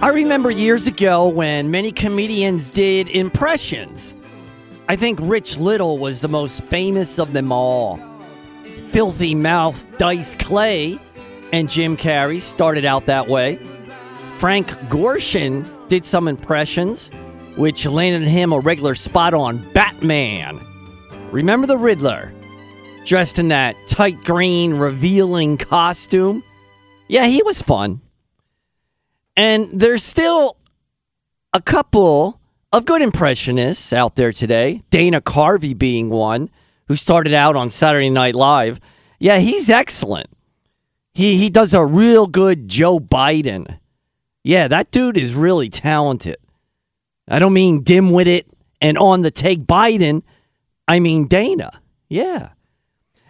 I remember years ago when many comedians did impressions. I think Rich Little was the most famous of them all. Filthy Mouth Dice Clay and Jim Carrey started out that way. Frank Gorshin did some impressions, which landed him a regular spot on Batman. Remember the Riddler? Dressed in that tight green, revealing costume? Yeah, he was fun. And there's still a couple of good impressionists out there today. Dana Carvey being one, who started out on Saturday Night Live. Yeah, he's excellent. He he does a real good Joe Biden. Yeah, that dude is really talented. I don't mean dim-witted and on the take Biden. I mean Dana. Yeah.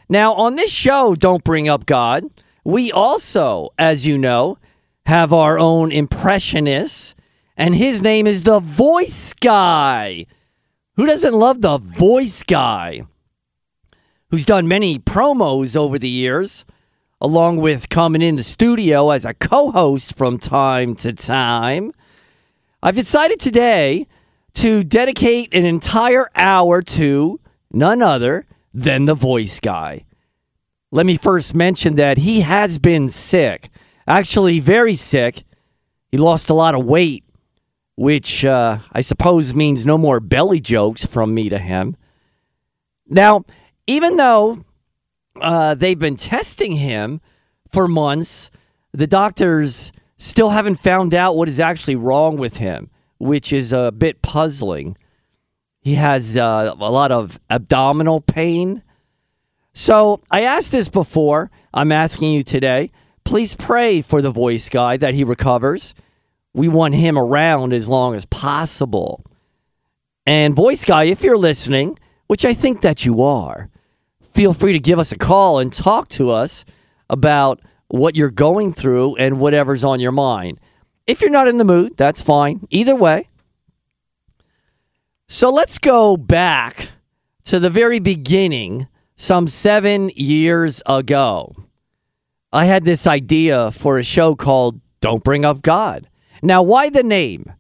Now, on this show, Don't Bring Up God, we also, as you know, have our own impressionist, and his name is the Voice Guy. Who doesn't love the Voice Guy? Who's done many promos over the years, along with coming in the studio as a co host from time to time. I've decided today to dedicate an entire hour to none other than the Voice Guy. Let me first mention that he has been sick actually very sick. He lost a lot of weight, which uh, I suppose means no more belly jokes from me to him. Now, even though uh, they've been testing him for months, the doctors still haven't found out what is actually wrong with him, which is a bit puzzling. He has uh, a lot of abdominal pain. So I asked this before. I'm asking you today. Please pray for the voice guy that he recovers. We want him around as long as possible. And voice guy, if you're listening, which I think that you are, feel free to give us a call and talk to us about what you're going through and whatever's on your mind. If you're not in the mood, that's fine. Either way. So let's go back to the very beginning, some seven years ago. I had this idea for a show called Don't Bring Up God. Now, why the name?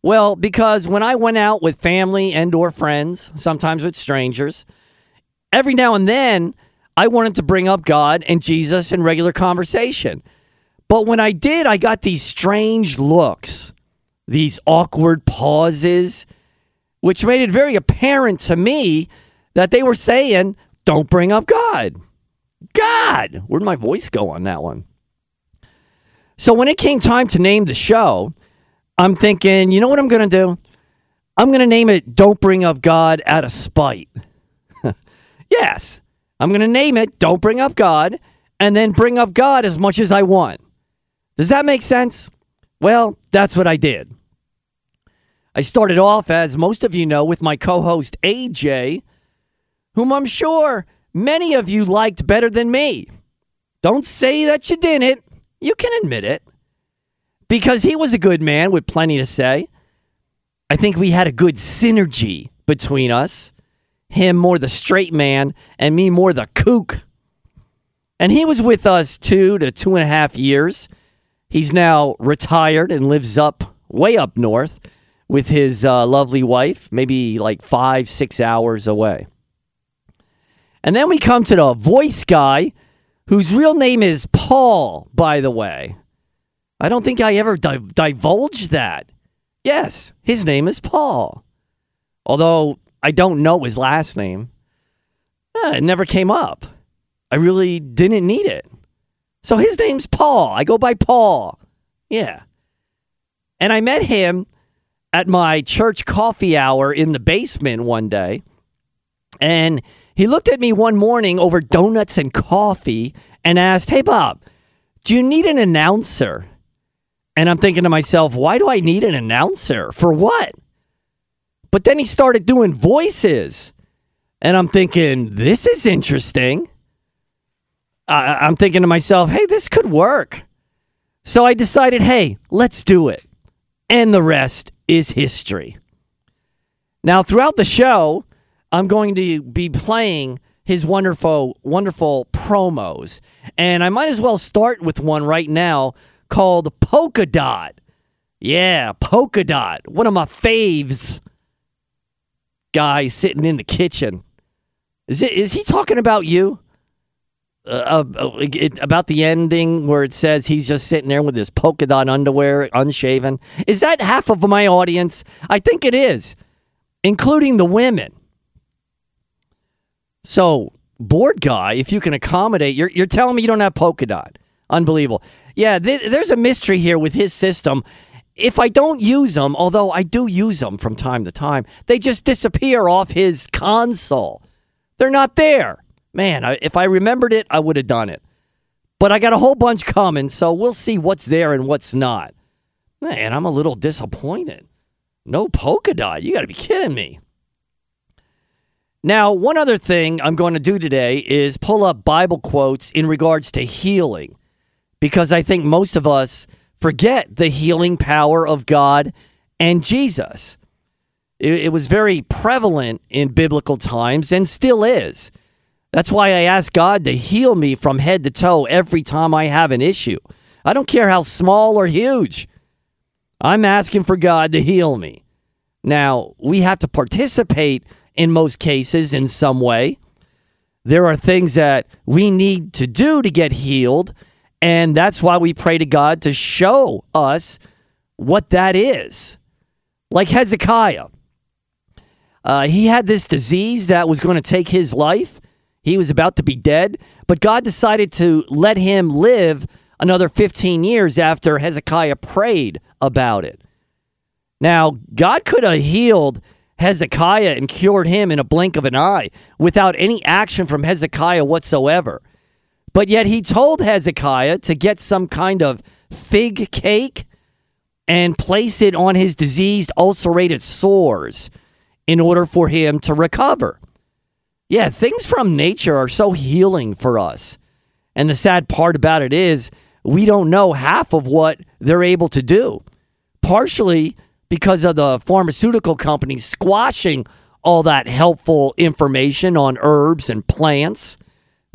Well, because when I went out with family and or friends, sometimes with strangers, every now and then I wanted to bring up God and Jesus in regular conversation. But when I did, I got these strange looks, these awkward pauses, which made it very apparent to me that they were saying, Don't bring up God. God, where'd my voice go on that one? So when it came time to name the show, I'm thinking, you know what I'm going to do? I'm going to name it Don't Bring Up God out of spite. yes, I'm going to name it Don't Bring Up God and then bring up God as much as I want. Does that make sense? Well, that's what I did. I started off, as most of you know, with my co host AJ, whom I'm sure many of you liked better than me. Don't say that you didn't. You can admit it. Because he was a good man with plenty to say. I think we had a good synergy between us. Him more the straight man, and me more the kook. And he was with us two to two and a half years. He's now retired and lives up way up north with his uh, lovely wife, maybe like five, six hours away. And then we come to the voice guy, whose real name is Paul, by the way. I don't think I ever di- divulged that. Yes, his name is Paul. Although I don't know his last name. Eh, it never came up. I really didn't need it. So his name's Paul. I go by Paul. Yeah. And I met him at my church coffee hour in the basement one day. And he looked at me one morning over donuts and coffee and asked, Hey, Bob, do you need an announcer? And I'm thinking to myself, why do I need an announcer? For what? But then he started doing voices. And I'm thinking, this is interesting. I- I'm thinking to myself, hey, this could work. So I decided, hey, let's do it. And the rest is history. Now, throughout the show, I'm going to be playing his wonderful, wonderful promos. And I might as well start with one right now called Polka Dot. Yeah, polka dot. One of my faves. Guy sitting in the kitchen. Is it? Is he talking about you? Uh, uh, it, about the ending where it says he's just sitting there with his polka dot underwear, unshaven. Is that half of my audience? I think it is, including the women. So, board guy, if you can accommodate, you're, you're telling me you don't have polka dot. Unbelievable. Yeah, th- there's a mystery here with his system. If I don't use them, although I do use them from time to time, they just disappear off his console. They're not there. Man, I, if I remembered it, I would have done it. But I got a whole bunch coming, so we'll see what's there and what's not. Man, I'm a little disappointed. No polka dot. You got to be kidding me. Now, one other thing I'm going to do today is pull up Bible quotes in regards to healing because I think most of us forget the healing power of God and Jesus. It, it, was very prevalent in biblical times and still is. That's why I ask God to heal me from head to toe every time I have an issue. I don't care how small or huge. I'm asking for God to heal me. Now, we have to participate in most cases in some way. There are things that we need to do to get healed, and that's why we pray to God to show us what that is. Like Hezekiah, uh, he had this disease that was going to take his life. He was about to be dead, but God decided to let him live another 15 years after Hezekiah prayed about it. Now, God could have healed Hezekiah and cured him in a blink of an eye without any action from Hezekiah whatsoever. But yet he told Hezekiah to get some kind of fig cake and place it on his diseased, ulcerated sores in order for him to recover. Yeah, things from nature are so healing for us. And the sad part about it is we don't know half of what they're able to do. Partially because of the pharmaceutical companies squashing all that helpful information on herbs and plants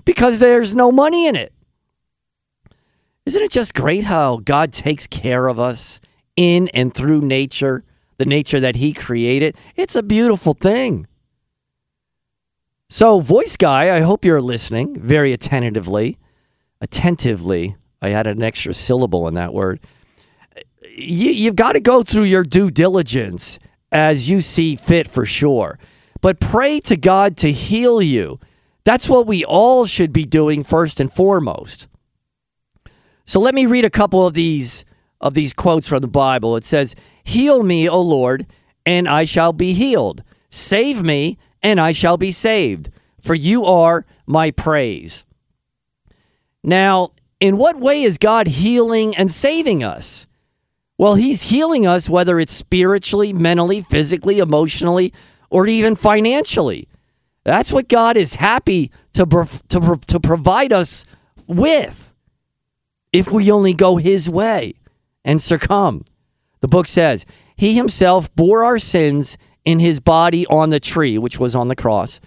because there's no money in it. Isn't it just great how God takes care of us in and through nature, the nature that He created? It's a beautiful thing. So, voice guy, I hope you're listening very attentively. Attentively. I added an extra syllable in that word you, you've got to go through your due diligence as you see fit for sure. But pray to God to heal you. That's what we all should be doing first and foremost. So let me read a couple of these of these quotes from the Bible. It says, "Heal me, O Lord, and I shall be healed. Save me, and I shall be saved, for you are my praise." Now, in what way is God healing and saving us? Well, he's healing us, whether it's spiritually, mentally, physically, emotionally, or even financially. That's what God is happy to, to, to provide us with if we only go his way and succumb. The book says, He himself bore our sins in his body on the tree, which was on the cross,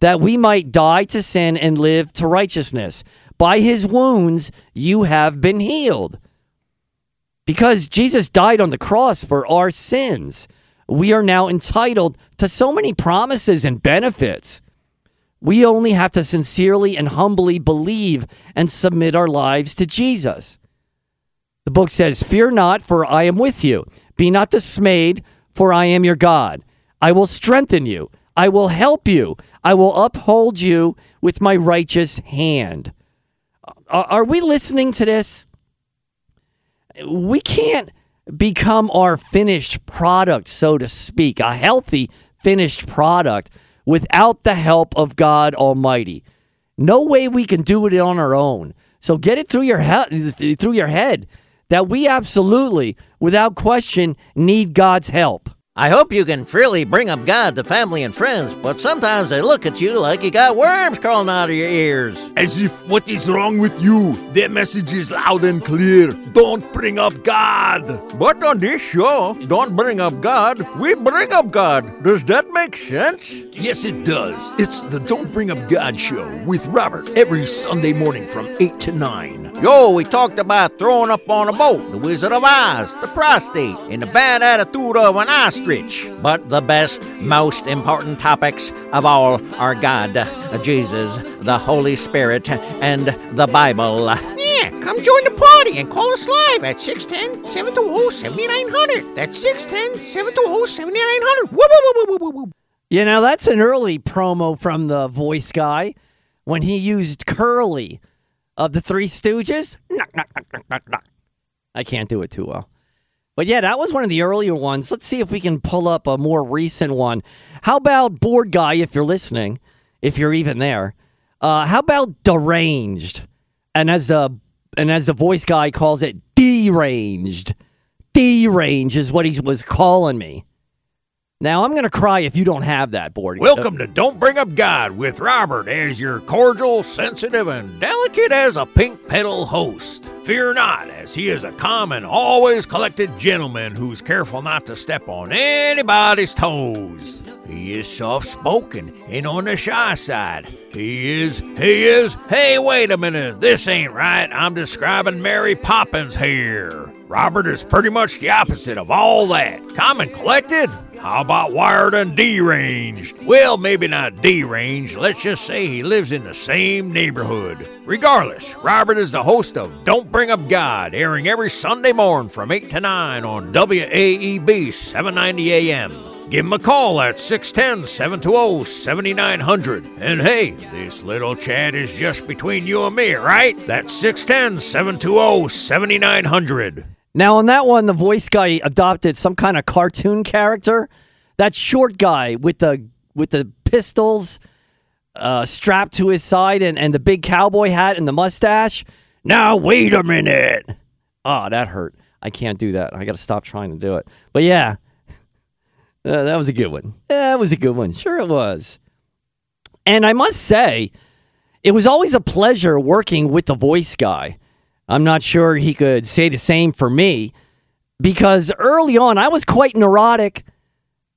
that we might die to sin and live to righteousness. By his wounds you have been healed. Because Jesus died on the cross for our sins, we are now entitled to so many promises and benefits. We only have to sincerely and humbly believe and submit our lives to Jesus. The book says, Fear not, for I am with you. Be not dismayed, for I am your God. I will strengthen you. I will help you. I will uphold you with my righteous hand. Are we listening to this? We can't become our finished product, so to speak, a healthy finished product without the help of God Almighty. No way we can do it on our own. So get it through your he- through your head that we absolutely, without question, need God's help. I hope you can freely bring up God to family and friends, but sometimes they look at you like you got worms crawling out of your ears. As if what is wrong with you? Their message is loud and clear. Don't bring up God. But on this show, Don't Bring Up God, we bring up God. Does that make sense? Yes, it does. It's the Don't Bring Up God show with Robert every Sunday morning from 8 to 9. Yo, we talked about throwing up on a boat, the Wizard of Oz, the prostate, and the bad attitude of an ostrich. Rich, but the best, most important topics of all are God, Jesus, the Holy Spirit, and the Bible. Yeah, come join the party and call us live at 610 720 7900. That's 610 720 7900. Woo, woo, woo, woo, woo, woo. You know, that's an early promo from the voice guy when he used Curly of the Three Stooges. Knock, knock, knock, knock, knock, knock. I can't do it too well. But yeah, that was one of the earlier ones. Let's see if we can pull up a more recent one. How about Board Guy, if you're listening, if you're even there? Uh, how about Deranged? And as the and as the voice guy calls it, deranged. Deranged is what he was calling me. Now I'm gonna cry if you don't have that board. Welcome to Don't Bring Up God with Robert as your cordial, sensitive, and delicate as a pink petal host. Fear not, as he is a calm and always collected gentleman who's careful not to step on anybody's toes. He is soft spoken and on the shy side. He is, he is, hey, wait a minute, this ain't right. I'm describing Mary Poppins here. Robert is pretty much the opposite of all that. Calm and collected? How about wired and deranged? Well, maybe not deranged. Let's just say he lives in the same neighborhood. Regardless, Robert is the host of Don't Bring Up God, airing every Sunday morning from 8 to 9 on WAEB 790 AM. Give him a call at 610 720 7900. And hey, this little chat is just between you and me, right? That's 610 720 7900. Now on that one, the voice guy adopted some kind of cartoon character. That short guy with the with the pistols uh, strapped to his side and, and the big cowboy hat and the mustache. Now wait a minute. Oh, that hurt. I can't do that. I got to stop trying to do it. But yeah, uh, that was a good one. Yeah, that was a good one. Sure, it was. And I must say, it was always a pleasure working with the voice guy. I'm not sure he could say the same for me because early on I was quite neurotic.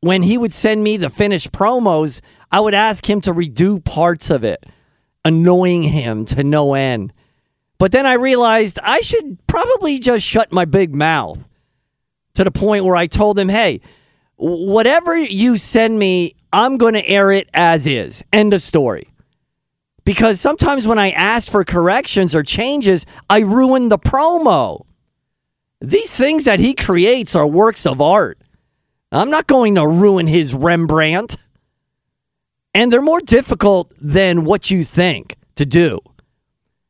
When he would send me the finished promos, I would ask him to redo parts of it, annoying him to no end. But then I realized I should probably just shut my big mouth to the point where I told him, hey, whatever you send me, I'm going to air it as is. End of story. Because sometimes when I ask for corrections or changes, I ruin the promo. These things that he creates are works of art. I'm not going to ruin his Rembrandt. And they're more difficult than what you think to do.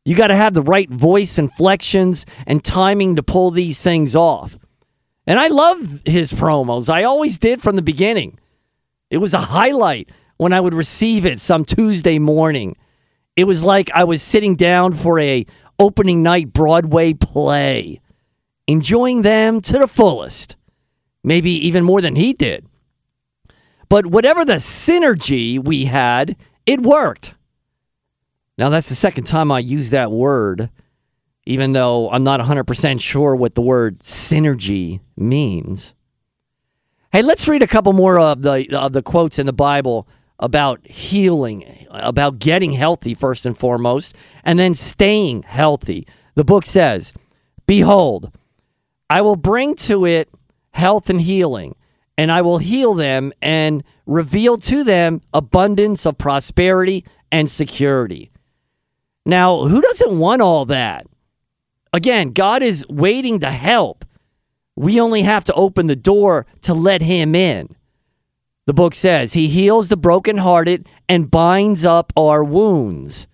You got to have the right voice inflections and timing to pull these things off. And I love his promos. I always did from the beginning. It was a highlight when I would receive it some Tuesday morning. It was like I was sitting down for a opening night Broadway play, enjoying them to the fullest. Maybe even more than he did. But whatever the synergy we had, it worked. Now, that's the second time I use that word, even though I'm not 100% sure what the word synergy means. Hey, let's read a couple more of the, of the quotes in the Bible about healing, about getting healthy, first and foremost, and then staying healthy. The book says, Behold, I will bring to it health and healing, and I will heal them and reveal to them abundance of prosperity and security. Now, who doesn't want all that? Again, God is waiting to help. We only have to open the door to let Him in. The book says, He heals the brokenhearted and binds up our wounds.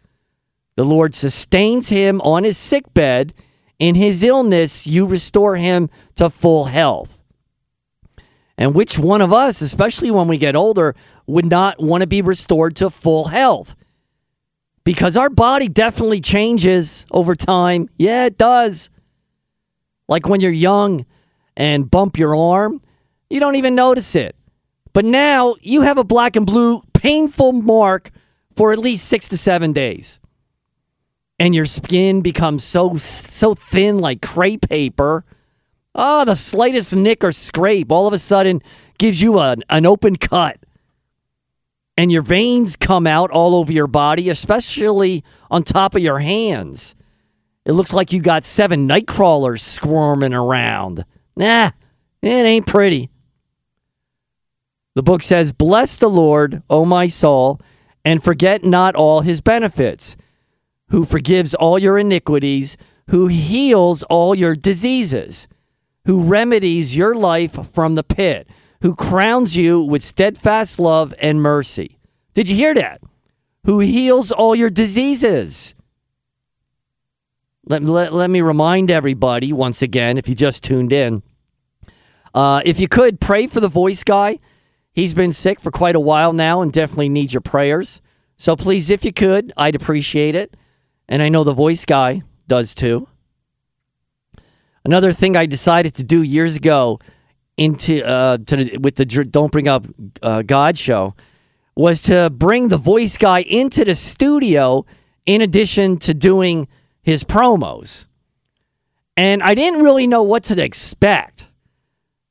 The Lord sustains him on his sick bed. In his illness, you restore him to full health. And which one of us, especially when we get older, would not want to be restored to full health? Because our body definitely changes over time. Yeah, it does. Like when you're young and bump your arm, you don't even notice it. But now you have a black and blue painful mark for at least six to seven days. And your skin becomes so so thin like crepe paper. Oh, the slightest nick or scrape all of a sudden gives you an, an open cut. And your veins come out all over your body, especially on top of your hands. It looks like you got seven night crawlers squirming around. Nah, it ain't pretty. The book says, Bless the Lord, O my soul, and forget not all his benefits, who forgives all your iniquities, who heals all your diseases, who remedies your life from the pit, who crowns you with steadfast love and mercy. Did you hear that? Who heals all your diseases. Let, let, let me remind everybody once again, if you just tuned in, uh, if you could pray for the voice guy. He's been sick for quite a while now and definitely needs your prayers. So please, if you could, I'd appreciate it. And I know the voice guy does too. Another thing I decided to do years ago into uh, to with the Don't Bring Up uh, God show was to bring the voice guy into the studio in addition to doing his promos. And I didn't really know what to expect.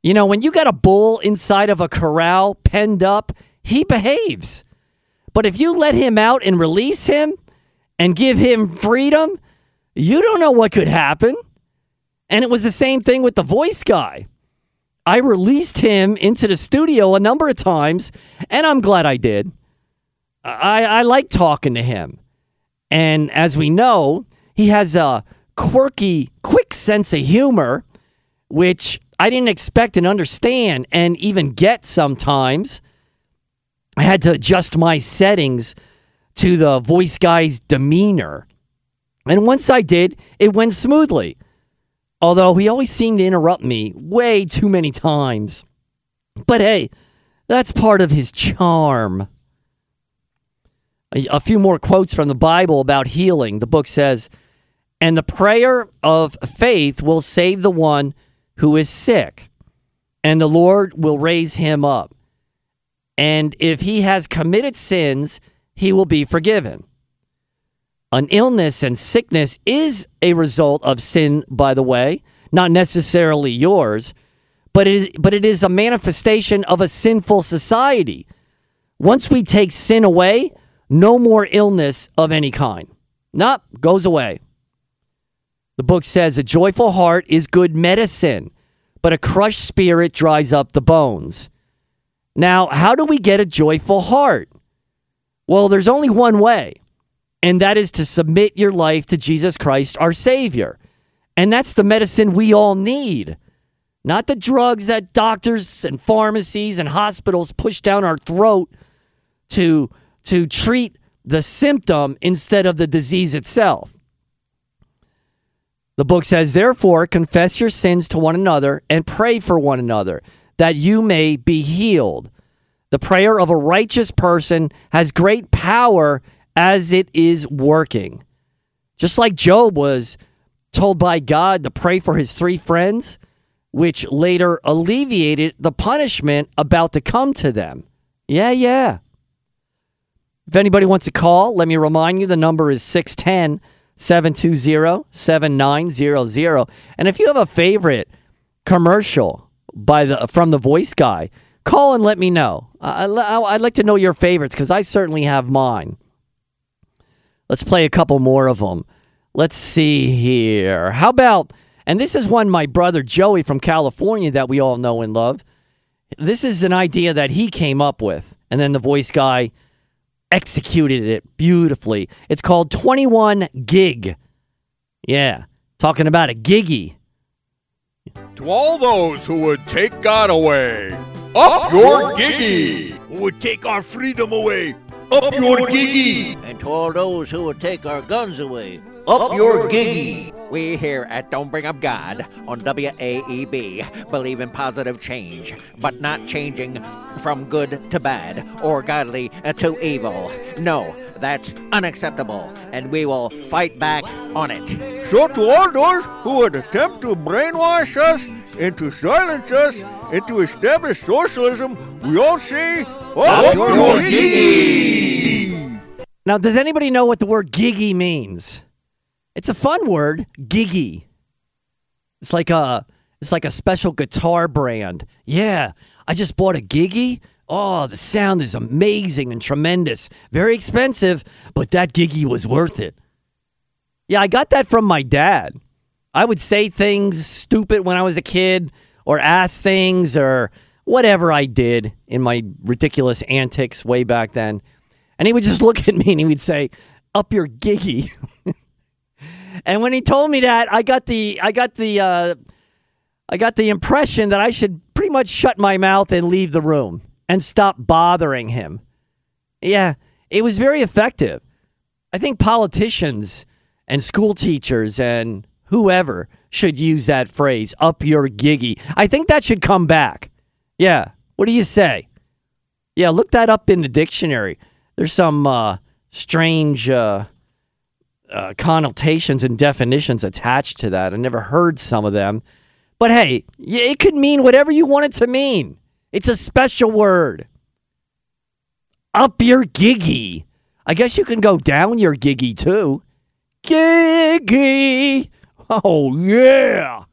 You know, when you got a bull inside of a corral penned up, he behaves. But if you let him out and release him and give him freedom, you don't know what could happen. And it was the same thing with the voice guy. I released him into the studio a number of times, and I'm glad I did. I, I like talking to him. And as we know, he has a quirky, quick sense of humor, which I didn't expect and understand and even get sometimes. I had to adjust my settings to the voice guy's demeanor. And once I did, it went smoothly. Although he always seemed to interrupt me way too many times. But hey, that's part of his charm. A, a, few more quotes from the Bible about healing. The book says, And the prayer of faith will save the one who is sick, and the Lord will raise him up. And if he has committed sins, he will be forgiven. An illness and sickness is a result of sin, by the way, not necessarily yours, but it is, but it is a manifestation of a sinful society. Once we take sin away, no more illness of any kind. Not goes away. The book says a joyful heart is good medicine, but a crushed spirit dries up the bones. Now, how do we get a joyful heart? Well, there's only one way and that is to submit your life to Jesus Christ, our Savior. And that's the medicine we all need, not the drugs that doctors and pharmacies and hospitals push down our throat to, to treat the symptom instead of the disease itself. The book says, Therefore, confess your sins to one another and pray for one another that you may be healed. The prayer of a righteous person has great power as it is working. Just like Job was told by God to pray for his three friends, which later alleviated the punishment about to come to them. Yeah, yeah. If anybody wants to call, let me remind you the number is 610 720 7900. And if you have a favorite commercial by the from the voice guy, call and let me know. I'd like to know your favorites because I certainly have mine. Let's play a couple more of them. Let's see here. How about, and this is one my brother Joey from California that we all know and love. This is an idea that he came up with, and then the voice guy executed it beautifully. It's called 21 Gig. Yeah, talking about a giggy. To all those who would take God away, up, up your giggy! Who would take our freedom away, up your giggy! And to all those who would take our guns away, up your giggy! We here at Don't Bring Up God on WAEB believe in positive change, but not changing from good to bad or godly to evil. No, that's unacceptable, and we will fight back on it. So, to all those who would attempt to brainwash us and to silence us and to establish socialism, we all say, Up your giggy! Now, does anybody know what the word giggy means? It's a fun word, giggy. It's like a it's like a special guitar brand. Yeah, I just bought a giggy. Oh, the sound is amazing and tremendous. Very expensive, but that giggy was worth it. Yeah, I got that from my dad. I would say things stupid when I was a kid or ask things or whatever I did in my ridiculous antics way back then. And he would just look at me and he would say, "Up your giggy." and when he told me that, I got the I got the uh, I got the impression that I should pretty much shut my mouth and leave the room and stop bothering him. Yeah, it was very effective. I think politicians and school teachers and whoever should use that phrase, up your giggy. I think that should come back. Yeah. What do you say? Yeah, look that up in the dictionary. There's some uh, strange uh, uh, connotations and definitions attached to that. I never heard some of them. But hey, it could mean whatever you want it to mean. It's a special word. Up your giggy. I guess you can go down your giggy too. Giggy. Oh, yeah.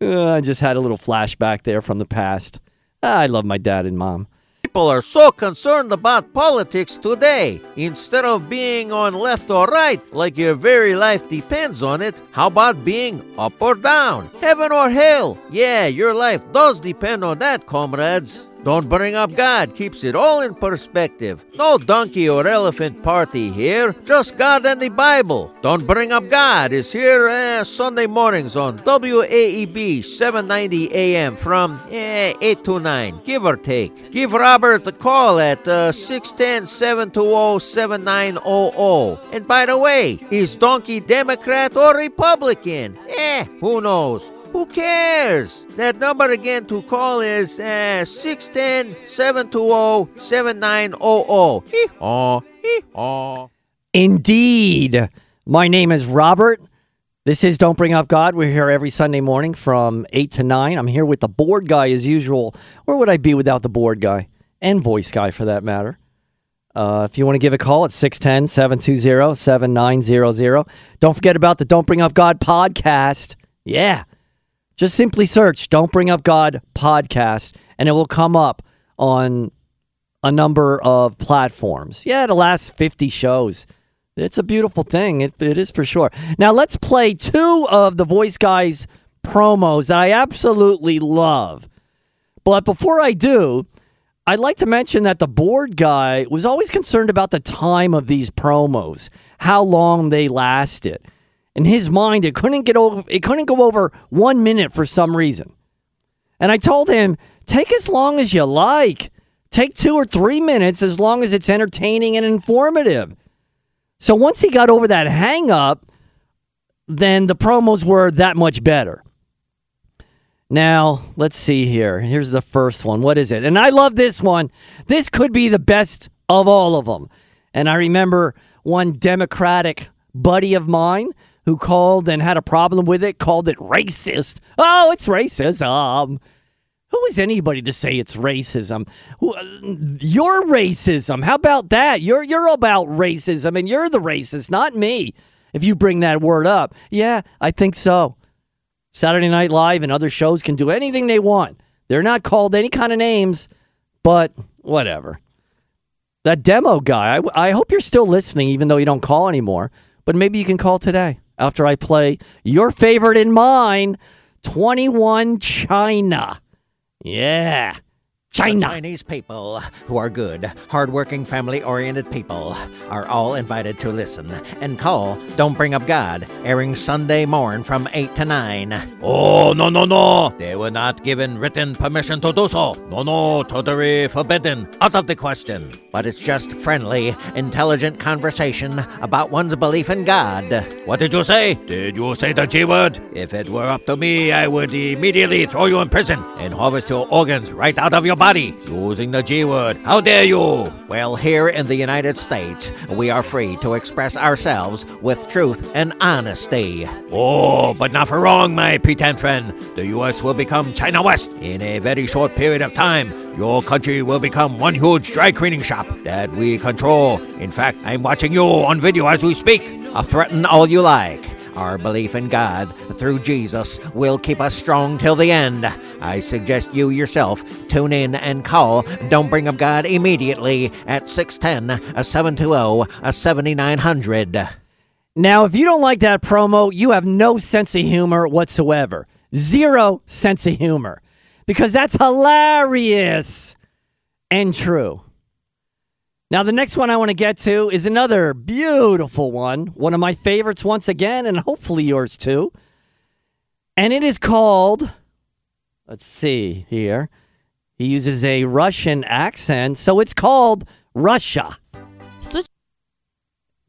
Uh, I just had a little flashback there from the past. I love my dad and mom. People are so concerned about politics today. Instead of being on left or right, like your very life depends on it, how about being up or down? Heaven or hell? Yeah, your life does depend on that, comrades. Don't bring up God keeps it all in perspective. No donkey or elephant party here, just God and the Bible. Don't bring up God is here uh, Sunday mornings on WAEB 790 AM from eh, 8 to 9, give or take. Give Robert a call at uh, 610 720 7900. And by the way, is Donkey Democrat or Republican? Eh, who knows? Who cares? That number again to call is uh, 610 720 7900. Hee haw, hee haw. Indeed. My name is Robert. This is Don't Bring Up God. We're here every Sunday morning from 8 to 9. I'm here with the board guy as usual. Where would I be without the board guy? And voice guy for that matter. Uh, if you want to give a call, it's 610 720 7900. Don't forget about the Don't Bring Up God podcast. Yeah. Just simply search Don't Bring Up God podcast, and it will come up on a number of platforms. Yeah, the last 50 shows. It's a beautiful thing. It, it is for sure. Now, let's play two of the Voice Guys promos that I absolutely love. But before I do, I'd like to mention that the board guy was always concerned about the time of these promos, how long they lasted. In his mind, it couldn't get over it couldn't go over 1 minute for some reason. And I told him, "Take as long as you like. Take 2 or 3 minutes as long as it's entertaining and informative." So once he got over that hang up, then the promos were that much better. Now, let's see here. Here's the first one. What is it? And I love this one. This could be the best of all of them. And I remember one Democratic buddy of mine who called and had a problem with it, called it racist. Oh, it's racism. Who is anybody to say it's racism? You're racism. How about that? You're you're about racism, and you're the racist, not me. If you bring that word up, yeah, I think so. Saturday Night Live and other shows can do anything they want. They're not called any kind of names, but whatever. That demo guy, I, I hope you're still listening, even though you don't call anymore. But maybe you can call today after I play your favorite and mine 21 China. Yeah. The China. Chinese people, who are good, hardworking, family oriented people, are all invited to listen and call Don't Bring Up God, airing Sunday morn from 8 to 9. Oh, no, no, no! They were not given written permission to do so. No, no, totally forbidden. Out of the question. But it's just friendly, intelligent conversation about one's belief in God. What did you say? Did you say the G word? If it were up to me, I would immediately throw you in prison and harvest your organs right out of your body using the G word. How dare you? Well, here in the United States, we are free to express ourselves with truth and honesty. Oh, but not for wrong, my pretend friend. The U.S. will become China West in a very short period of time. Your country will become one huge dry cleaning shop that we control. In fact, I'm watching you on video as we speak. Uh, threaten all you like. Our belief in God through Jesus will keep us strong till the end. I suggest you yourself tune in and call Don't Bring Up God immediately at 610 720 7900. Now, if you don't like that promo, you have no sense of humor whatsoever. Zero sense of humor. Because that's hilarious and true. Now, the next one I want to get to is another beautiful one, one of my favorites once again, and hopefully yours too. And it is called, let's see here. He uses a Russian accent, so it's called Russia. Switch.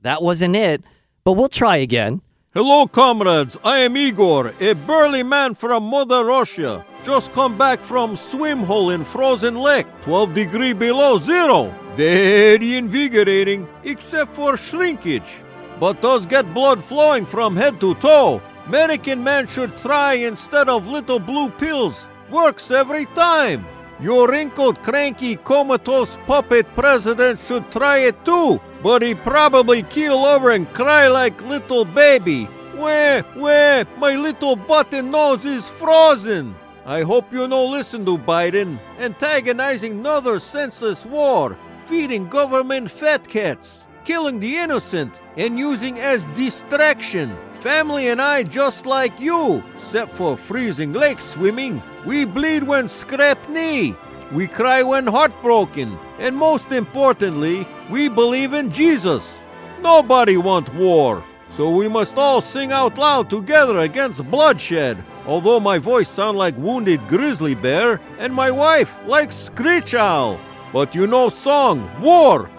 That wasn't it, but we'll try again. Hello, comrades. I am Igor, a burly man from Mother Russia. Just come back from swim hole in frozen lake, 12 degree below zero. Very invigorating, except for shrinkage. But does get blood flowing from head to toe. American man should try instead of little blue pills. Works every time. Your wrinkled, cranky, comatose puppet president should try it too, but he probably keel over and cry like little baby. Where, where, my little button nose is frozen. I hope you no listen to Biden, antagonizing another senseless war, feeding government fat cats, killing the innocent, and using as distraction. Family and I just like you, except for freezing lake swimming. We bleed when scrap knee. We cry when heartbroken. And most importantly, we believe in Jesus. Nobody want war. So we must all sing out loud together against bloodshed. Although my voice sound like wounded grizzly bear and my wife like screech owl. But you know song, war.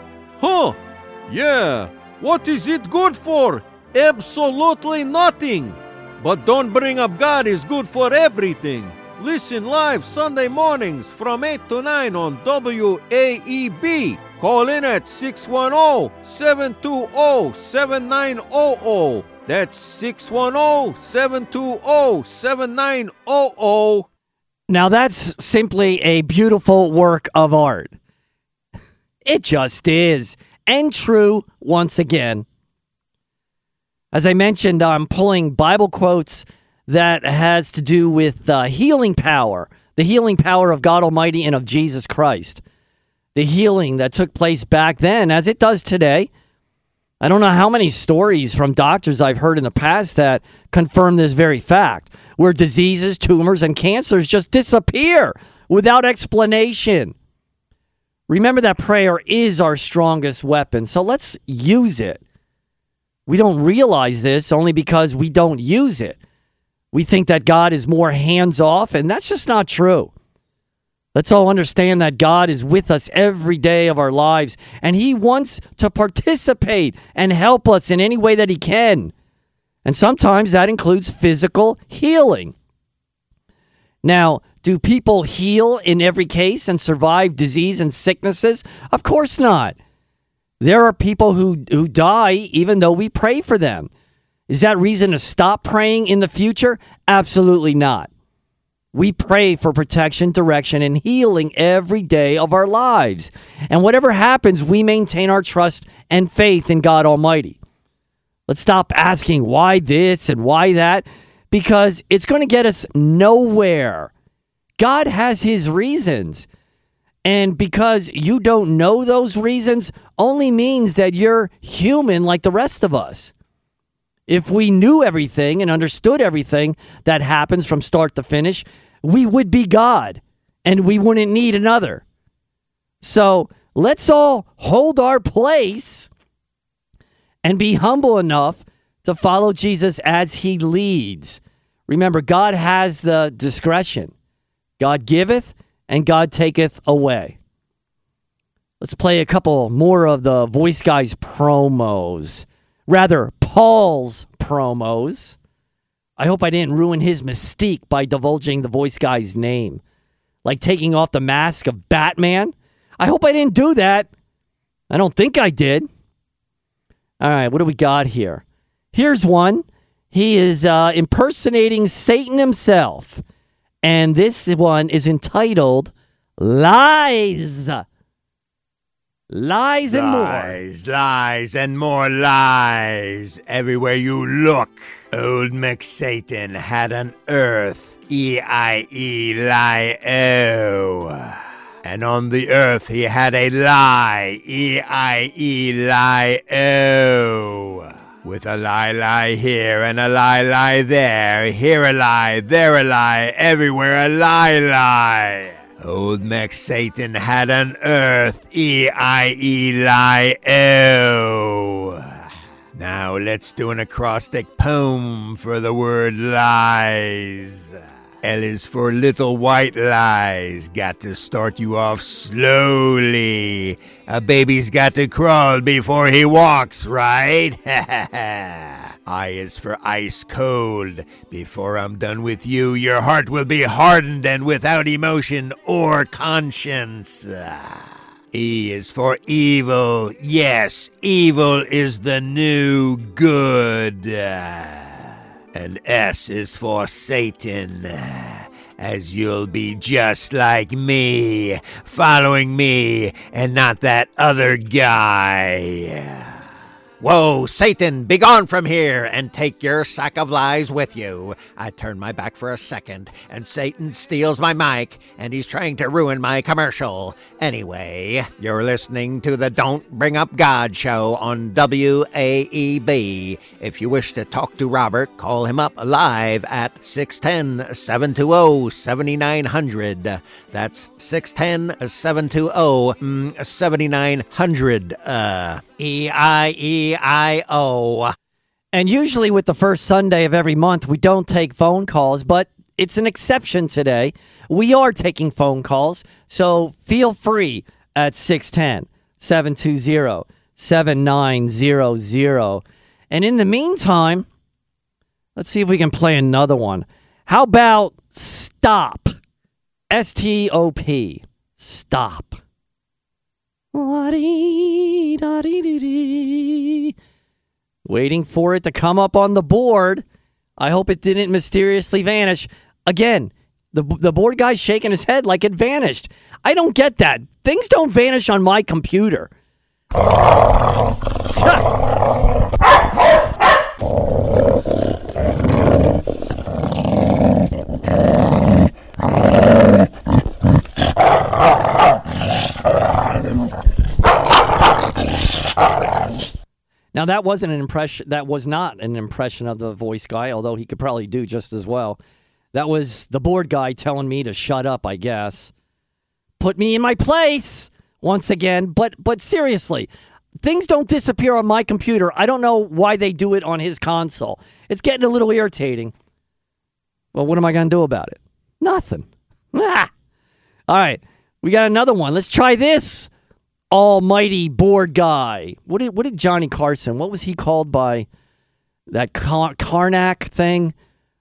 Huh? Yeah. What is it good for? Absolutely nothing. But don't bring up God is good for everything. Listen live Sunday mornings from 8 to 9 on WAEB. Call in at 610 720 7900. That's 610 720 7900. Now, that's simply a beautiful work of art. It just is. And true once again. As I mentioned, I'm pulling Bible quotes that has to do with uh, healing power, the healing power of God Almighty and of Jesus Christ. The healing that took place back then, as it does today. I don't know how many stories from doctors I've heard in the past that confirm this very fact, where diseases, tumors, and cancers just disappear without explanation. Remember that prayer is our strongest weapon, so let's use it. We don't realize this only because we don't use it. We think that God is more hands off, and that's just not true. Let's all understand that God is with us every day of our lives, and He wants to participate and help us in any way that He can. And sometimes that includes physical healing. Now, do people heal in every case and survive disease and sicknesses? Of course not. There are people who, who die even though we pray for them. Is that reason to stop praying in the future? Absolutely not. We pray for protection, direction, and healing every day of our lives. And whatever happens, we maintain our trust and faith in God Almighty. Let's stop asking why this and why that because it's going to get us nowhere. God has his reasons. And because you don't know those reasons, only means that you're human like the rest of us. If we knew everything and understood everything that happens from start to finish, we would be God and we wouldn't need another. So let's all hold our place and be humble enough to follow Jesus as he leads. Remember, God has the discretion. God giveth and God taketh away. Let's play a couple more of the Voice Guys promos. Rather, Paul's promos. I hope I didn't ruin his mystique by divulging the Voice Guy's name. Like taking off the mask of Batman. I hope I didn't do that. I don't think I did. All right, what do we got here? Here's one. He is uh, impersonating Satan himself. And this one is entitled Lies. Lies and more. Lies, lies, and more lies. Everywhere you look, old McSatan had an earth. E I E lie O. And on the earth he had a lie. E I E lie O. with a lie lie here and a lie lie there, here a lie, there a lie, everywhere a lie lie. Old Mac Satan had an earth, E I E lie O. Now let's do an acrostic poem for the word lies. L is for little white lies. Got to start you off slowly. A baby's got to crawl before he walks, right? I is for ice cold. Before I'm done with you, your heart will be hardened and without emotion or conscience. E is for evil. Yes, evil is the new good. And S is for Satan, as you'll be just like me, following me and not that other guy. Whoa, Satan, begone from here and take your sack of lies with you. I turn my back for a second, and Satan steals my mic, and he's trying to ruin my commercial. Anyway, you're listening to the Don't Bring Up God show on WAEB. If you wish to talk to Robert, call him up live at 610 720 7900. That's 610 720 7900. Uh, E I E I O. And usually, with the first Sunday of every month, we don't take phone calls, but it's an exception today. We are taking phone calls, so feel free at 610 720 7900. And in the meantime, let's see if we can play another one. How about Stop? S T O P. Stop. Waiting for it to come up on the board. I hope it didn't mysteriously vanish. Again, the, the board guy's shaking his head like it vanished. I don't get that. Things don't vanish on my computer. Now that wasn't an impression. That was not an impression of the voice guy, although he could probably do just as well. That was the board guy telling me to shut up. I guess. Put me in my place once again. But but seriously, things don't disappear on my computer. I don't know why they do it on his console. It's getting a little irritating. Well, what am I going to do about it? Nothing. Ah. All right, we got another one. Let's try this almighty board guy. What did what did Johnny Carson? What was he called by that Car- Carnac thing?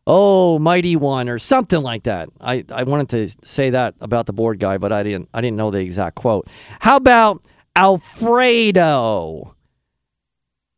Oh, mighty one, or something like that. I, I wanted to say that about the board guy, but I didn't I didn't know the exact quote. How about Alfredo?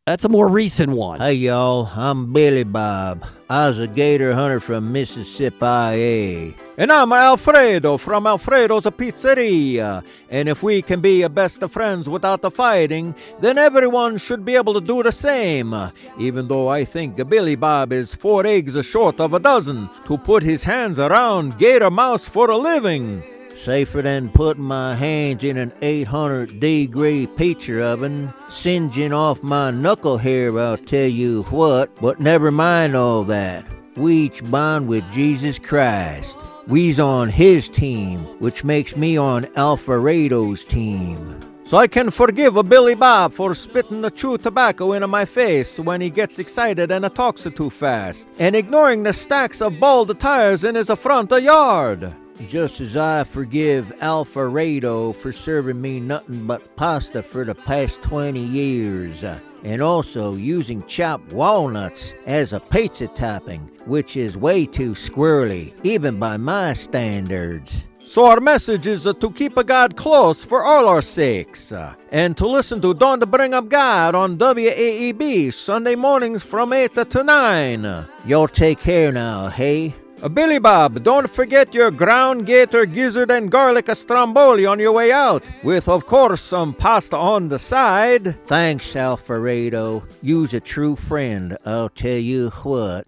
That's a more recent one. Hey y'all, I'm Billy Bob. I was a gator hunter from Mississippi. And I'm Alfredo from Alfredo's Pizzeria. And if we can be best of friends without the fighting, then everyone should be able to do the same. Even though I think Billy Bob is four eggs short of a dozen to put his hands around Gator Mouse for a living. Safer than putting my hands in an 800 degree pizza oven, singeing off my knuckle hair, I'll tell you what. But never mind all that. We each bond with Jesus Christ. We's on his team, which makes me on Alfredo's team. So I can forgive a Billy Bob for spitting the chew tobacco into my face when he gets excited and talks too fast, and ignoring the stacks of bald tires in his front yard. Just as I forgive Alfredo for serving me nothing but pasta for the past 20 years, uh, and also using chopped walnuts as a pizza topping, which is way too squirrely, even by my standards. So our message is uh, to keep a God close for all our sakes, uh, and to listen to Don't Bring Up God on WAEB Sunday mornings from 8 to 9. Y'all take care now, hey? Billy Bob, don't forget your ground gator, gizzard, and garlic stromboli on your way out, with, of course, some pasta on the side. Thanks, Alfredo. You's a true friend, I'll tell you what.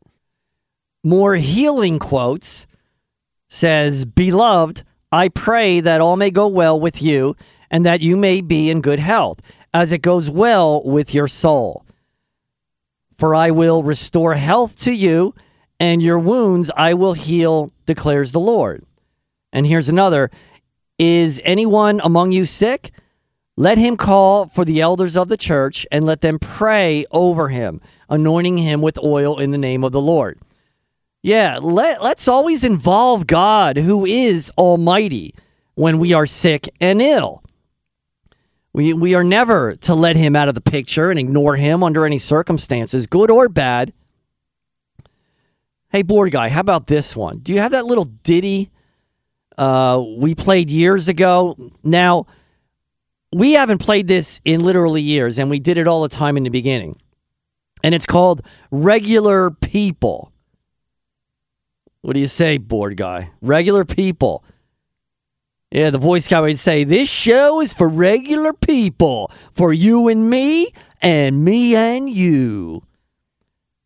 More healing quotes says, Beloved, I pray that all may go well with you and that you may be in good health, as it goes well with your soul. for I will restore health to you, and your wounds I will heal, declares the Lord. And here's another Is anyone among you sick? Let him call for the elders of the church and let them pray over him, anointing him with oil in the name of the Lord. Yeah, let, let's always involve God, who is almighty, when we are sick and ill. We, we are never to let him out of the picture and ignore him under any circumstances, good or bad. Hey, board guy, how about this one? Do you have that little ditty uh, we played years ago? Now, we haven't played this in literally years, and we did it all the time in the beginning. And it's called Regular People. What do you say, board guy? Regular people. Yeah, the voice guy would say, This show is for regular people, for you and me, and me and you.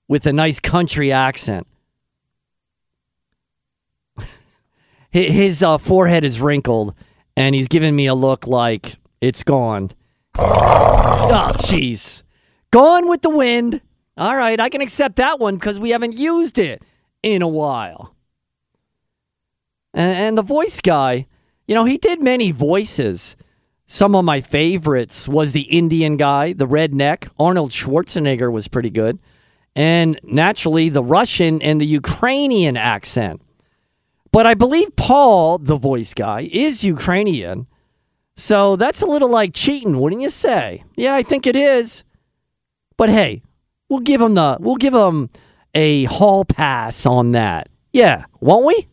With a nice country accent. His uh, forehead is wrinkled, and he's giving me a look like it's gone. Oh, jeez. Gone with the wind. All right, I can accept that one because we haven't used it in a while. And, and the voice guy, you know, he did many voices. Some of my favorites was the Indian guy, the redneck. Arnold Schwarzenegger was pretty good. And naturally, the Russian and the Ukrainian accent. But I believe Paul, the voice guy, is Ukrainian. So that's a little like cheating, wouldn't you say? Yeah, I think it is. But hey, we'll give him the we'll give him a hall pass on that. Yeah, won't we?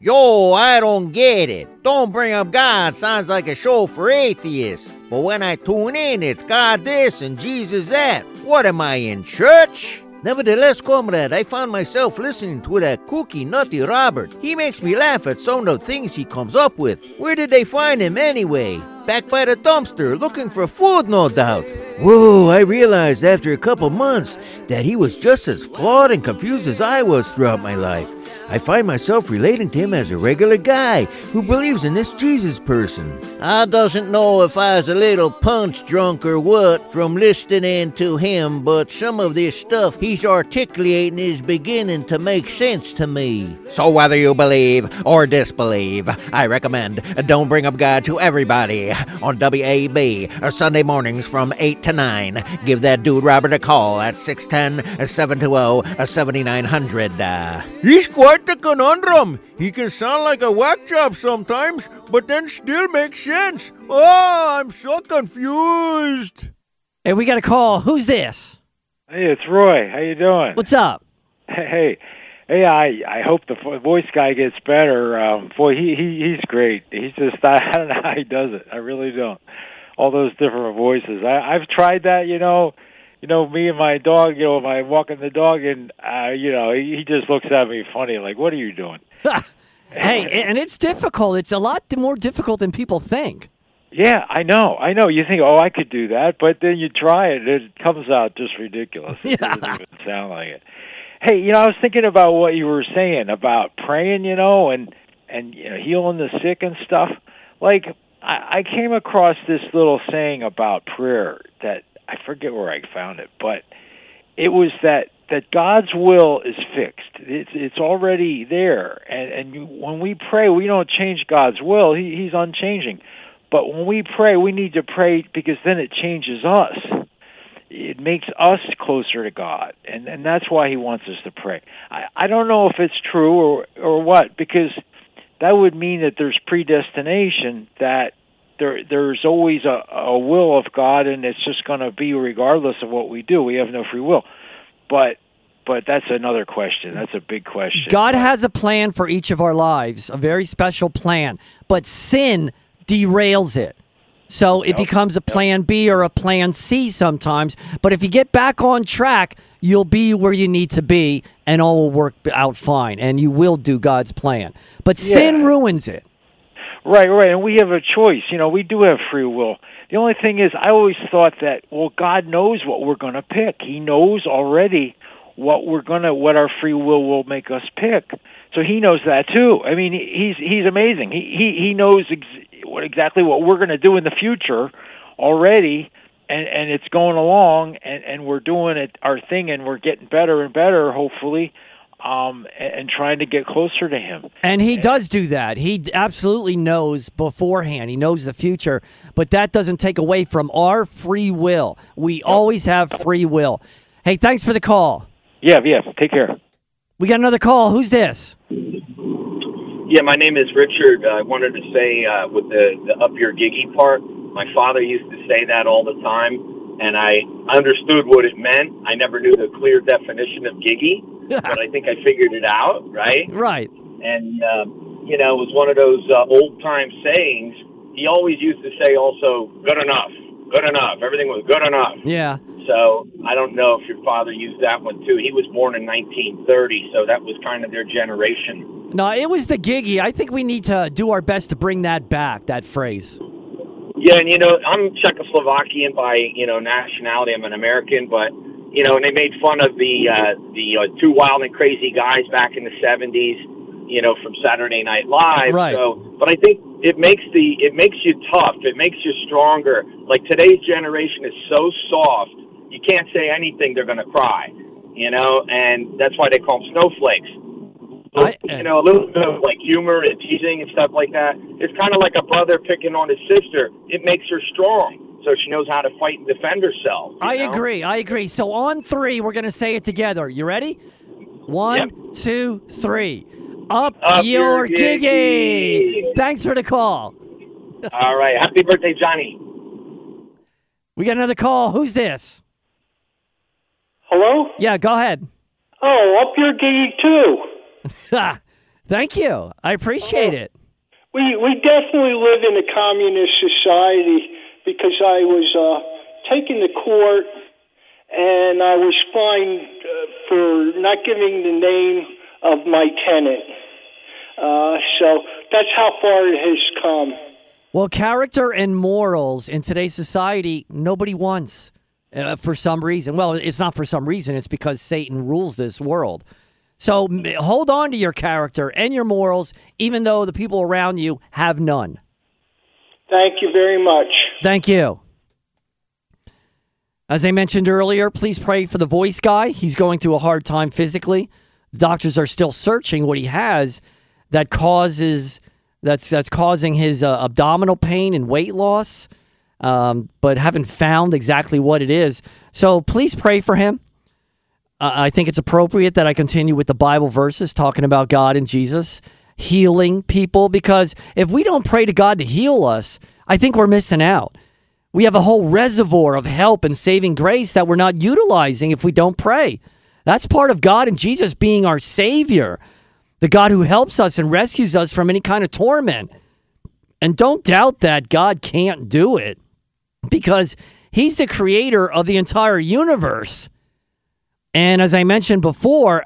Yo, I don't get it. Don't bring up God sounds like a show for atheists. But when I tune in, it's God this and Jesus that. What am I in church? Nevertheless, comrade, I found myself listening to that kooky, nutty Robert. He makes me laugh at some of the things he comes up with. Where did they find him anyway? Back by the dumpster, looking for food, no doubt. Whoa, I realized after a couple months that he was just as flawed and confused as I was throughout my life. I find myself relating to him as a regular guy who believes in this Jesus person. I doesn't know if I was a little punch drunk or what from listening to him, but some of this stuff he's articulating is beginning to make sense to me. So whether you believe or disbelieve, I recommend Don't Bring Up God to everybody on WAEB uh, Sunday mornings from 8 to 9. Give that dude Robert a call at 610 720 7900. Uh, He's quite the conundrum. He can sound like a whack job sometimes, but then still make sense. Oh, I'm so confused. Hey, we got a call. Who's this? Hey, it's Roy. How you doing? What's up? Hey, hey, hey I I hope the voice guy gets better. Um, boy, he he he's great. He's just I, I don't know how he does it. I really don't. All those different voices. I I've tried that. You know, you know me and my dog. You know, if I'm walking the dog, and uh, you know he, he just looks at me funny, like, "What are you doing?" hey, and it's difficult. It's a lot more difficult than people think. Yeah, I know, I know. You think, oh, I could do that, but then you try it, and it comes out just ridiculous. It doesn't even sound like it. Hey, you know, I was thinking about what you were saying about praying, you know, and and you know, healing the sick and stuff. Like, I, I came across this little saying about prayer that I forget where I found it, but it was that that God's will is fixed. It's it's already there, and and you, when we pray, we don't change God's will. He, he's unchanging. But when we pray, we need to pray because then it changes us. It makes us closer to God, and and that's why He wants us to pray. I I don't know if it's true or or what because that would mean that there's predestination that there there's always a, a will of God, and it's just going to be regardless of what we do. We have no free will, but but that's another question. That's a big question. God has a plan for each of our lives, a very special plan, but sin derails it. So it becomes a plan B or a plan C sometimes. But if you get back on track, you'll be where you need to be and all will work out fine and you will do God's plan. But sin ruins it. Right, right, and we have a choice. You know, we do have free will. The only thing is, I always thought that well, God knows what we're going to pick. He knows already what we're going to, what our free will will make us pick. So He knows that too. I mean, he's He's amazing. He He He knows ex- what exactly what we're going to do in the future already, and and it's going along, and and we're doing it our thing, and we're getting better and better, hopefully, um, and, and trying to get closer to Him. And he does do that. He absolutely knows beforehand. He knows the future, but that doesn't take away from our free will. We always have free will. Hey, thanks for the call. Yeah, yeah. Take care. We got another call. Who's this? Yeah, my name is Richard. I wanted to say uh, with the, the up your giggy part, my father used to say that all the time, and I understood what it meant. I never knew the clear definition of giggy, but I think I figured it out, right? Right. And, uh, you know, it was one of those uh, old time sayings. He always used to say also, good enough, good enough. Everything was good enough. Yeah. So I don't know if your father used that one too. He was born in 1930, so that was kind of their generation. No, it was the giggy. I think we need to do our best to bring that back, that phrase. Yeah, and you know, I'm Czechoslovakian by you know nationality. I'm an American, but you know, and they made fun of the uh, the uh, two wild and crazy guys back in the '70s. You know, from Saturday Night Live. Right. So, but I think it makes the it makes you tough. It makes you stronger. Like today's generation is so soft. You can't say anything; they're going to cry. You know, and that's why they call them snowflakes. So, I- you know, a little bit of like humor and teasing and stuff like that. It's kind of like a brother picking on his sister. It makes her strong, so she knows how to fight and defend herself. I know? agree. I agree. So on three, we're going to say it together. You ready? One, two, three. Up, Up your your giggy. giggy. Thanks for the call. All right, happy birthday, Johnny. We got another call. Who's this? Hello? Yeah, go ahead. Oh, up your gig too. Thank you. I appreciate oh. it. We we definitely live in a communist society because I was uh, taken to court and I was fined uh, for not giving the name of my tenant. Uh, so that's how far it has come. Well, character and morals in today's society, nobody wants uh, for some reason. Well, it's not for some reason, it's because Satan rules this world. So hold on to your character and your morals, even though the people around you have none. Thank you very much. Thank you. As I mentioned earlier, please pray for the voice guy. He's going through a hard time physically. The doctors are still searching what he has that causes that's that's causing his uh, abdominal pain and weight loss, um, but haven't found exactly what it is. So please pray for him. Uh, I think it's appropriate that I continue with the Bible verses talking about God and Jesus healing people because if we don't pray to God to heal us, I think we're missing out. We have a whole reservoir of help and saving grace that we're not utilizing if we don't pray. That's part of God and Jesus being our Savior, the God who helps us and rescues us from any kind of torment. And don't doubt that God can't do it because He's the creator of the entire universe. And as I mentioned before,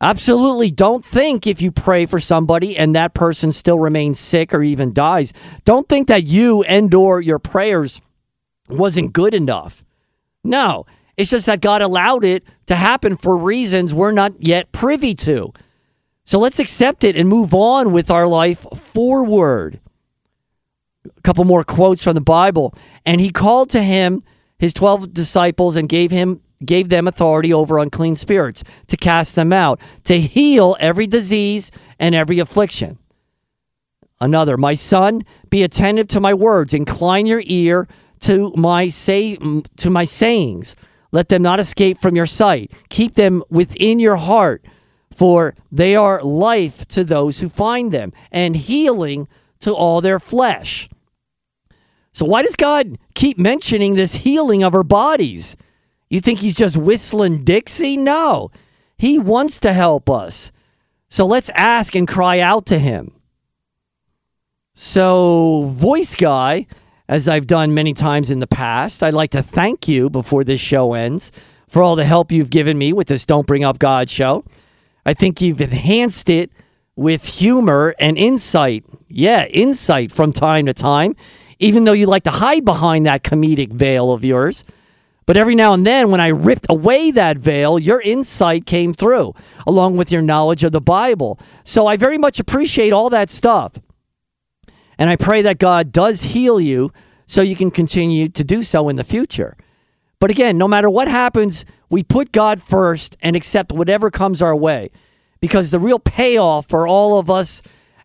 absolutely don't think if you pray for somebody and that person still remains sick or even dies, don't think that you and or your prayers wasn't good enough. No, it's just that God allowed it to happen for reasons we're not yet privy to. So let's accept it and move on with our life forward. A couple more quotes from the Bible. And he called to him his 12 disciples and gave him gave them authority over unclean spirits to cast them out, to heal every disease and every affliction. Another, my son, be attentive to my words, incline your ear to my say to my sayings. Let them not escape from your sight. Keep them within your heart, for they are life to those who find them, and healing to all their flesh. So why does God keep mentioning this healing of our bodies? You think he's just whistling Dixie? No. He wants to help us. So let's ask and cry out to him. So, voice guy, as I've done many times in the past, I'd like to thank you before this show ends for all the help you've given me with this Don't Bring Up God show. I think you've enhanced it with humor and insight. Yeah, insight from time to time, even though you like to hide behind that comedic veil of yours. But every now and then, when I ripped away that veil, your insight came through, along with your knowledge of the Bible. So I very much appreciate all that stuff. And I pray that God does heal you so you can continue to do so in the future. But again, no matter what happens, we put God first and accept whatever comes our way. Because the real payoff for all of us,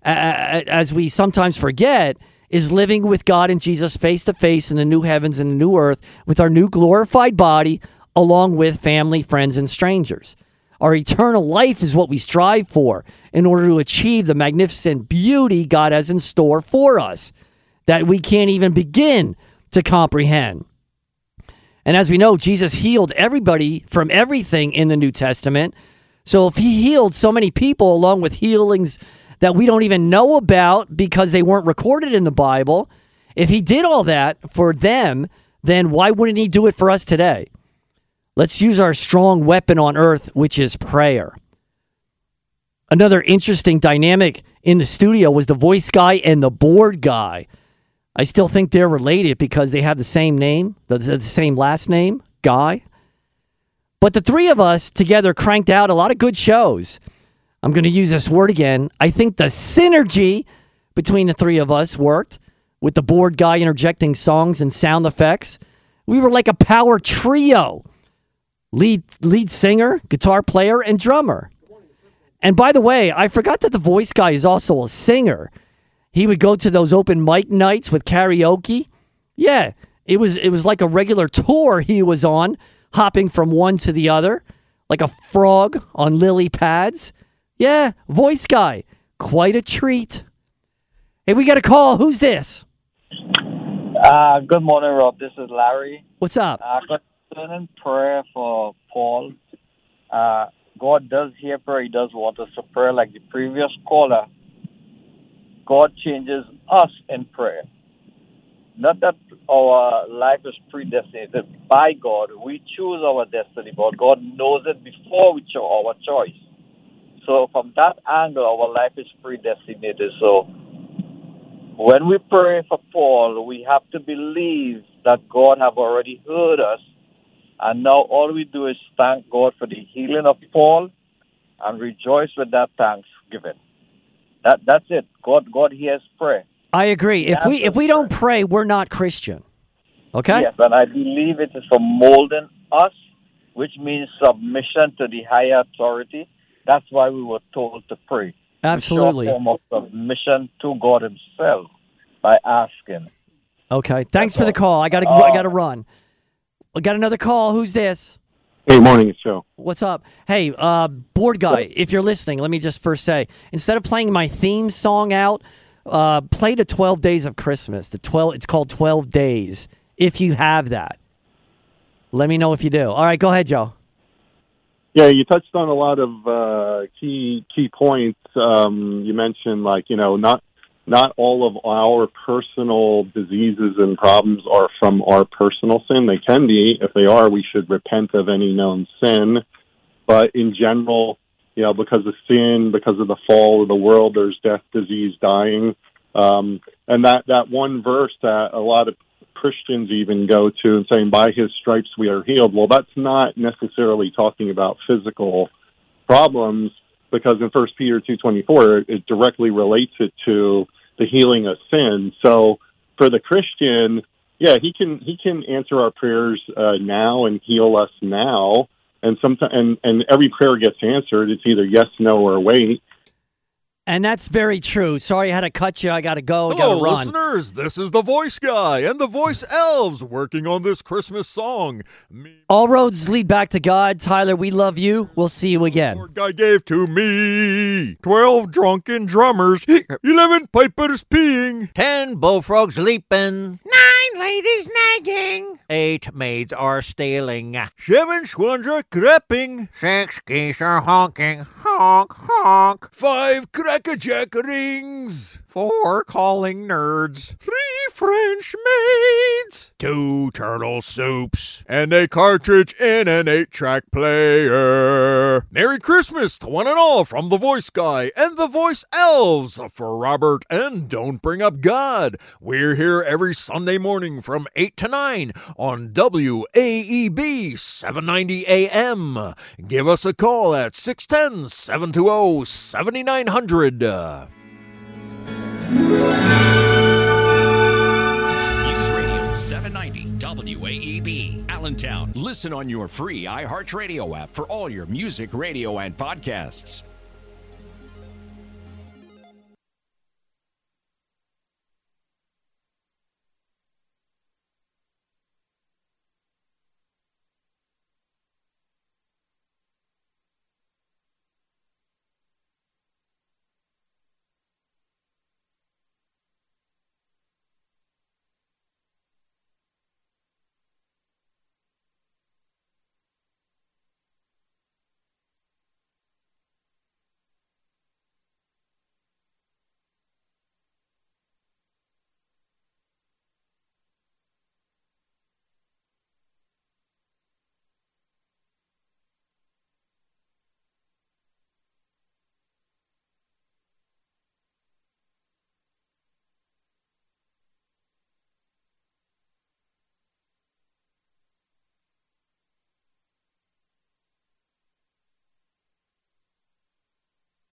uh, as we sometimes forget, is living with God and Jesus face to face in the new heavens and the new earth with our new glorified body, along with family, friends, and strangers. Our eternal life is what we strive for in order to achieve the magnificent beauty God has in store for us that we can't even begin to comprehend. And as we know, Jesus healed everybody from everything in the New Testament. So if he healed so many people along with healings that we don't even know about because they weren't recorded in the Bible, if he did all that for them, then why wouldn't he do it for us today? Let's use our strong weapon on earth, which is prayer. Another interesting dynamic in the studio was the voice guy and the board guy. I still think they're related because they have the same name, the, the same last name, Guy. But the three of us together cranked out a lot of good shows. I'm going to use this word again. I think the synergy between the three of us worked with the board guy interjecting songs and sound effects. We were like a power trio lead, lead singer, guitar player, and drummer. And by the way, I forgot that the voice guy is also a singer. He would go to those open mic nights with karaoke. Yeah, it was it was like a regular tour he was on, hopping from one to the other, like a frog on lily pads. Yeah, voice guy, quite a treat. Hey, we got a call. Who's this? Uh, good morning, Rob. This is Larry. What's up? Uh, concerning prayer for Paul, uh, God does hear prayer. He does want us to pray like the previous caller. God changes us in prayer. Not that our life is predestinated by God. We choose our destiny, but God knows it before we choose our choice. So from that angle, our life is predestinated. So when we pray for Paul, we have to believe that God have already heard us. And now all we do is thank God for the healing of Paul and rejoice with that thanksgiving. That that's it. God God hears prayer. I agree. If we if we don't pray, we're not Christian. Okay? Yes, and I believe it is for molding us, which means submission to the higher authority. That's why we were told to pray. Absolutely. A form of submission to God Himself by asking. Okay. Thanks for the call. I got to I got to run. I got another call. Who's this? Hey, morning, it's Joe. What's up? Hey, uh, board guy, if you're listening, let me just first say instead of playing my theme song out, uh, play the 12 Days of Christmas. The 12, it's called 12 Days. If you have that, let me know if you do. All right, go ahead, Joe. Yeah, you touched on a lot of uh, key key points. Um, you mentioned like you know not not all of our personal diseases and problems are from our personal sin. They can be. If they are, we should repent of any known sin. But in general, you know, because of sin, because of the fall of the world, there's death, disease, dying. Um, and that, that one verse that a lot of Christians even go to and saying, by his stripes we are healed. Well, that's not necessarily talking about physical problems because in First Peter two twenty four it directly relates it to the healing of sin. So for the Christian, yeah, he can he can answer our prayers uh, now and heal us now, and sometimes and and every prayer gets answered. It's either yes, no, or wait. And that's very true. Sorry I had to cut you. I got to go. I got Hello, to run. listeners. This is the voice guy and the voice elves working on this Christmas song. Me All roads lead back to God. Tyler, we love you. We'll see you again. Lord guy gave to me twelve drunken drummers, eleven pipers peeing, Ten bullfrogs leaping, Nine ladies nagging. eight maids are stealing, seven swans are crapping, Six geese are honking. Honk, honk. five crackerjack rings, four calling nerds, three French maids, two turtle soups, and a cartridge in an eight-track player. Merry Christmas to one and all from the Voice Guy and the Voice Elves for Robert and Don't Bring Up God. We're here every Sunday morning from 8 to 9 on WAEB 790 AM. Give us a call at 610 720 7900. News Radio 790 WAEB, Allentown. Listen on your free iHeartRadio app for all your music, radio, and podcasts.